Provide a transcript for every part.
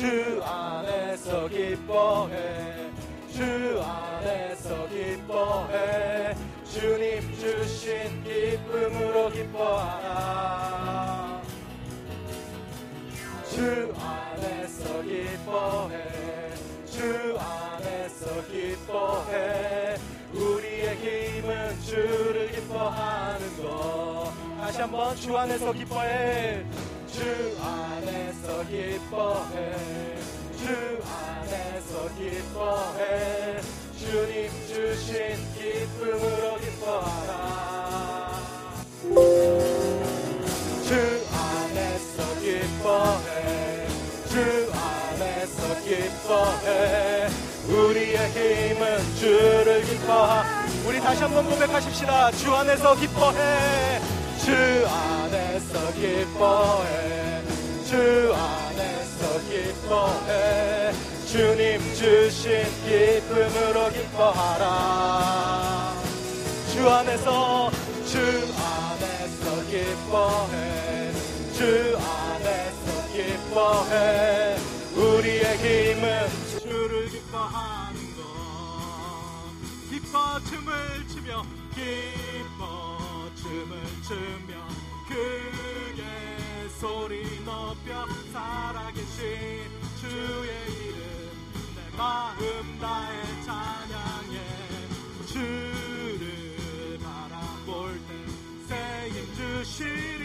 주 안에서 기뻐해. 주 안에서 기뻐해. 주님 주신 기쁨으로 기뻐하라. 주 안에서 기뻐해. 주 안에서 기뻐해. 우리의 힘은 주를 기뻐하는 것. 다시 한번 주 안에서 기뻐해 주 안에서 기뻐해. 주 안에서 기뻐해. 주님 주신 기쁨으로 기뻐하라. 주 안에서 기뻐해. 주 안에서 기뻐해. 우리의 힘은 주를 기뻐하. 우리 다시 한번 고백하십시다. 주 안에서 기뻐해. 주 안에서 기뻐해. 주 안에서 기뻐해. 주님 주신 기쁨으로 기뻐하라. 주 안에서 주 안에서 기뻐해. 주 안에서 기뻐해. 우리의 힘은 주를 기뻐하는 것. 기뻐 춤을 추며 기뻐 춤을 추며 크게 소리 높여 살아계신 주의 이름 내 마음 다해 찬양해. 주를 바라볼 때 새 힘 주시리.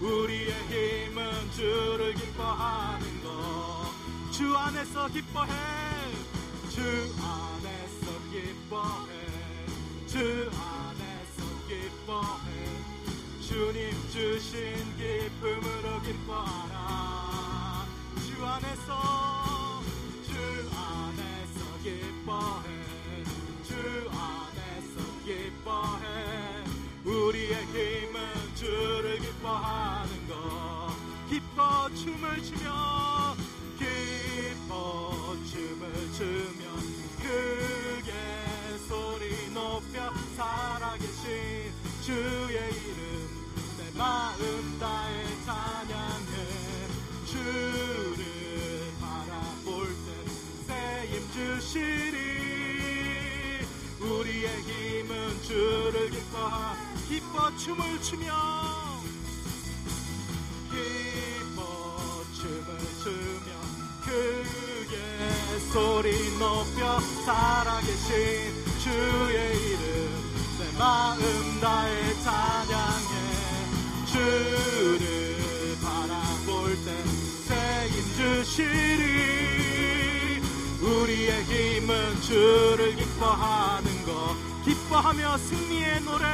우리의 힘은 주를 기뻐하는 것 주 안에서 기뻐해. 주 안에서 기뻐해. 주 안에서 기뻐해 주님 주신 기쁨으로 기뻐하라. 주 안에서 주 안에서 기뻐해. 주 안에서 기뻐해. 우리의 힘은 주를 기뻐하는 것 기뻐 춤을 추며 기뻐 춤을 추며 크게 소리 높여 살아계신 내 마음 다해 찬양해 주를 바라볼 때 새 힘 주시리. 우리의 힘은 주를 기뻐하 기뻐 춤을 추며 기뻐 춤을 추며 크게 소리 높여 살아계신 주의 이름 내 마음 다해 찬양해 주시리 우리의 힘은 주를 기뻐하는 것. 기뻐하며 승리의 노래.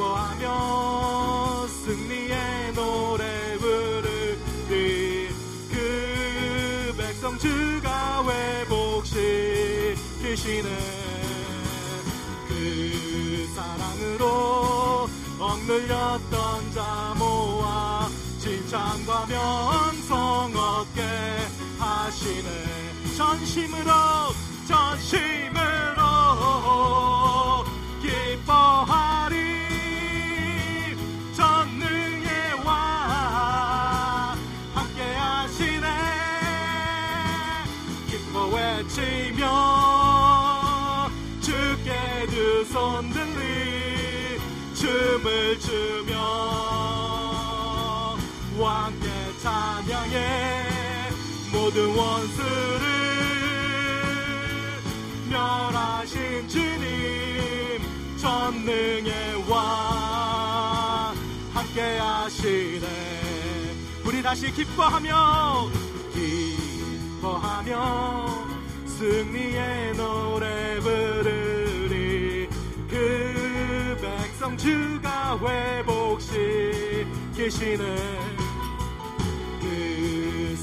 기뻐하며 승리의 노래. 부르리 그 백성 주가 회복시키시는 그 사랑으로 억눌렸던 자 모아 칭찬과 명성 얻게 하시네. 전심으로 전심으로 기뻐하리. 전능의 왕 함께 하시네. 기뻐 외치며 주께 두 손 들리 춤을 추며 모든 원수를 멸하신 주님 전능의 왕 함께 하시네. 우리 다시 기뻐하며 기뻐하며 승리의 노래 부르리. 그 백성 주가 회복시키시는 그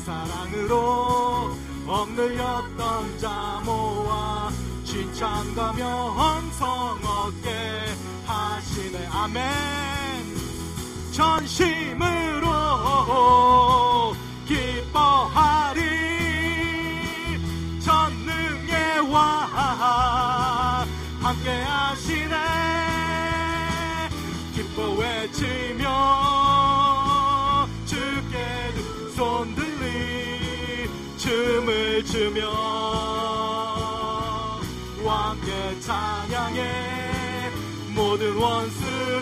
사랑으로 억눌렸던 자 모아 칭찬과 명성 얻게 하시네. 아멘. 전심으로 기뻐하리. 전능의 왕 함께 하시네. 기뻐 외치며 추며 왕께 찬양해 모든 원수를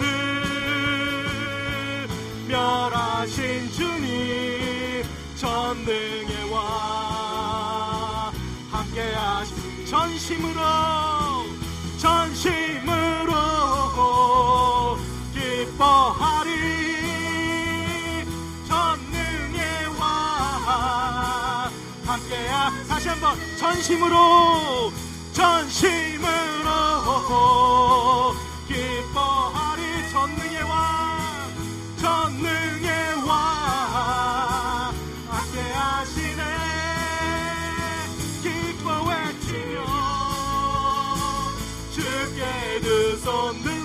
멸하신 주님 전능의 왕 함께 하신 전심으로 전심으로 한번 전심으로 전심으로. 기뻐하리 전능의 왕 전능의 왕. 함께 하시네. 기뻐 외치며 주께 두 손 들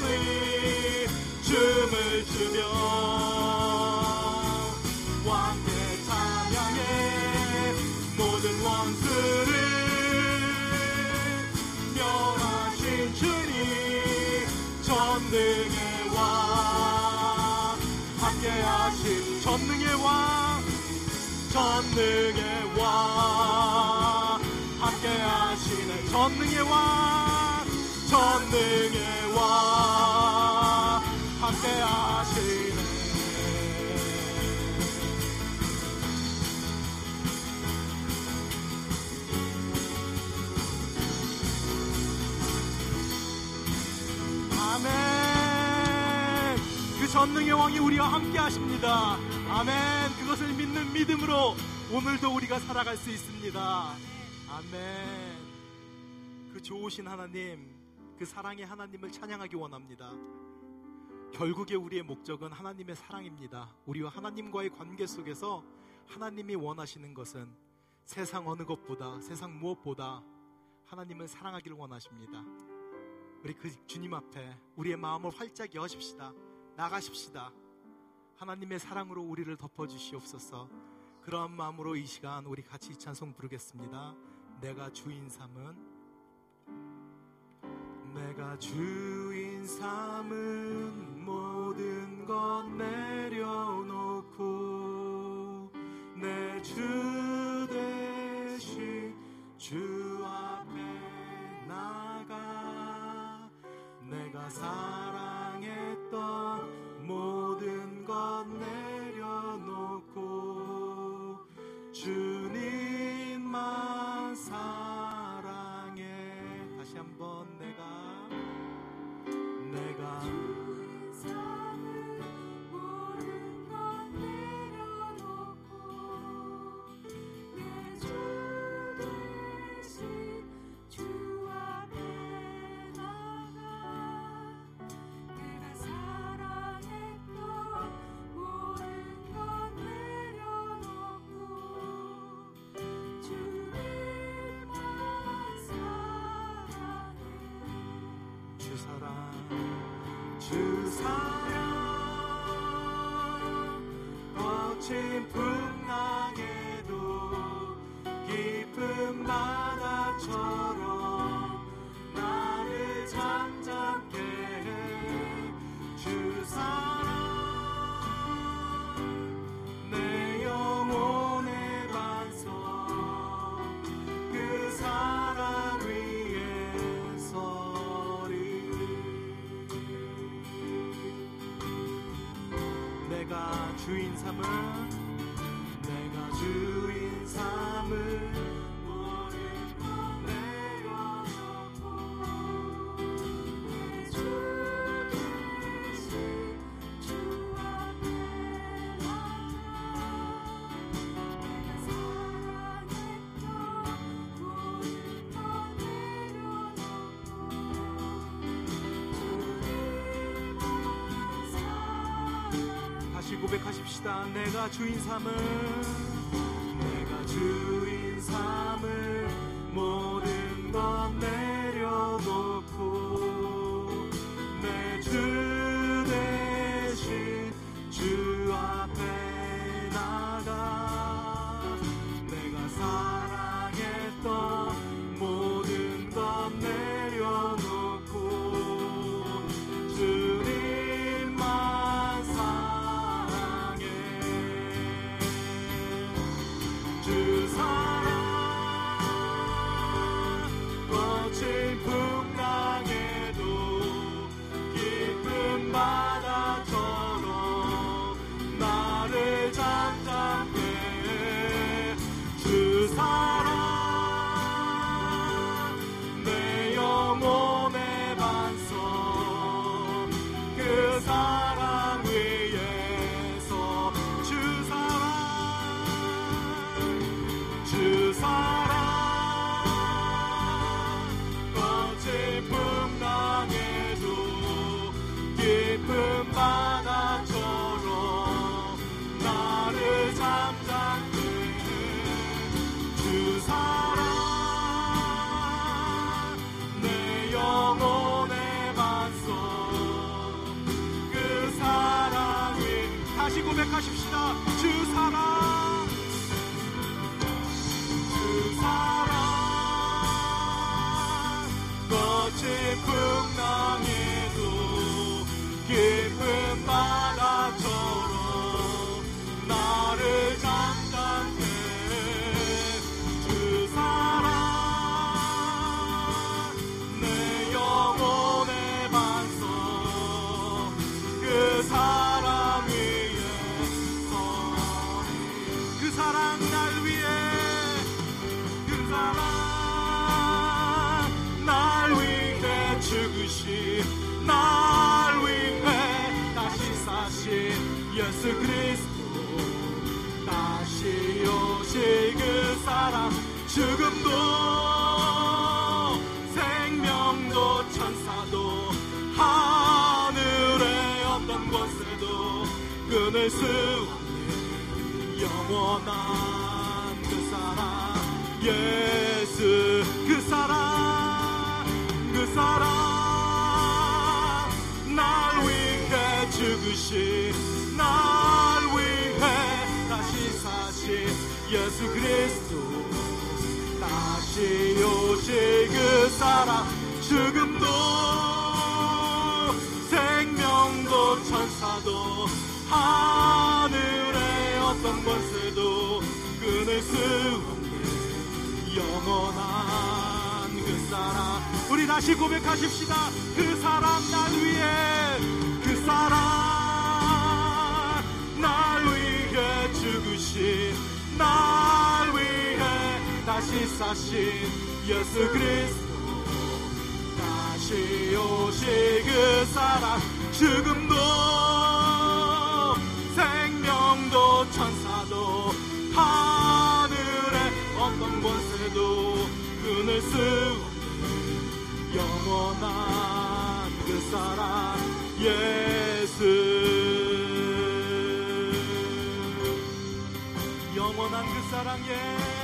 전능의 왕 함께 하시는 전능의 왕 전능의 왕 함께 하시네 아멘. 그 전능의 왕이 우리와 함께 하십니다. 아멘. 그것을 믿는 믿음으로 오늘도 우리가 살아갈 수 있습니다. 아멘. 그 좋으신 하나님, 그 사랑의 하나님을 찬양하기 원합니다. 결국에 우리의 목적은 하나님의 사랑입니다. 우리와 하나님과의 관계 속에서 하나님이 원하시는 것은 세상 어느 것보다, 세상 무엇보다 하나님을 사랑하기를 원하십니다. 우리 그 주님 앞에 우리의 마음을 활짝 여십시다. 나가십시다. 하나님의 사랑으로 우리를 덮어주시옵소서. 그러한 마음으로 이 시간 우리 같이 이 찬송 부르겠습니다. 내가 주인 삼은 내가 주인 삼은 모든 것 내려놓고 내 주 대신 주 앞에 나가 내가 사랑 Team. 주인 삼을 내가 주인 삼을 고백하십시다. 내가 주인 삼을 예수 그리스도. 다시 오실 그 사랑 죽음도 생명도 천사도 하늘의 어떤 권세도 끊을 수 없는 영원한 그 사랑 예수 그 사랑 그 사랑 날 위해 죽으신 예수 그리스도. 다시 오실 그 사랑. 죽음도 생명도 천사도 하늘의 어떤 권세도 끊을 수 없는 영원한 그 사랑. 우리 다시 고백하십시다. 그 사랑 날 위해 사신 예수 그리스도. 다시 오실 그 사랑 죽음도 생명도 천사도 하늘의 어떤 권세도 끊을 수 없는 영원한 그 사랑 예수. 영원한 그 사랑 예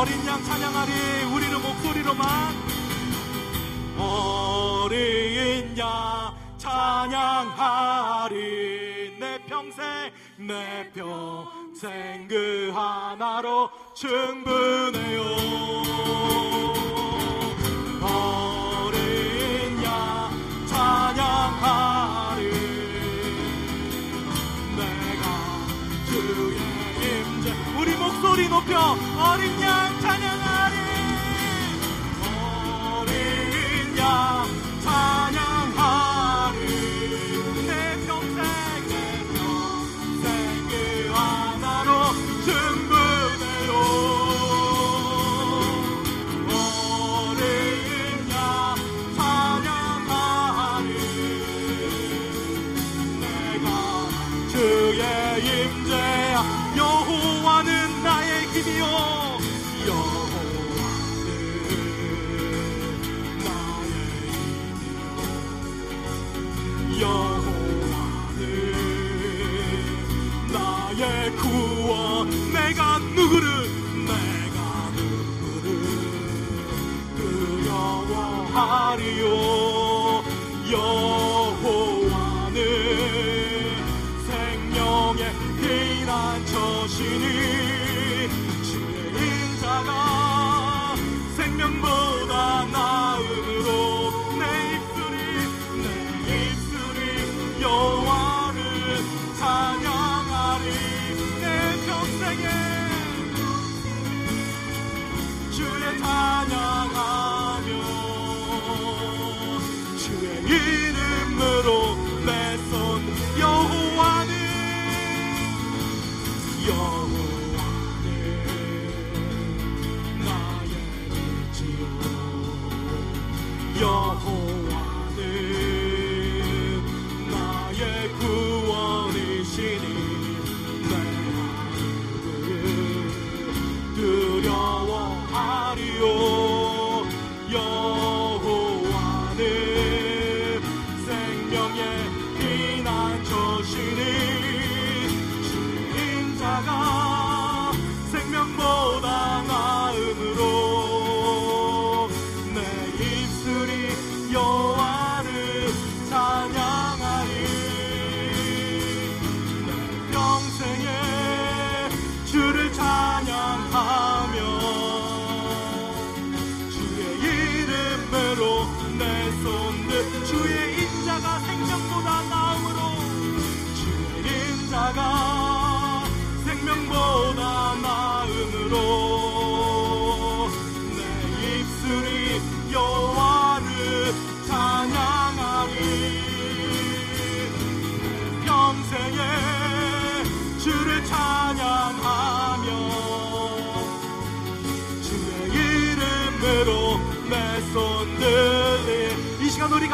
어린 양 찬양하리 우리는 목소리로만. 어린 양 찬양하리 내 평생 내 평생 그 하나로 충분해요. 어린 양 찬양하리 내가 주의 임재. 우리 목소리 높여 어린 양 나의 구원 내가 누구를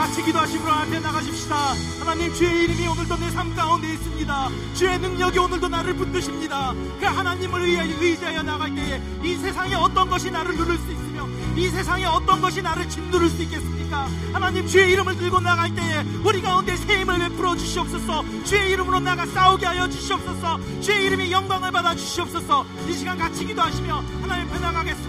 같이 기도하시므로 앞에 나가십시다. 하나님 주의 이름이 오늘도 내 삶 가운데 있습니다. 주의 능력이 오늘도 나를 붙드십니다. 그 하나님을 의지하여 나갈 때에 이 세상에 어떤 것이 나를 누를 수 있으며 이 세상에 어떤 것이 나를 짓누를 수 있겠습니까? 하나님 주의 이름을 들고 나갈 때에 우리 가운데 새 힘을 베풀어 주시옵소서. 주의 이름으로 나가 싸우게 하여 주시옵소서. 주의 이름이 영광을 받아 주시옵소서. 이 시간 같이 기도하시며 하나님 앞에 나가겠습니다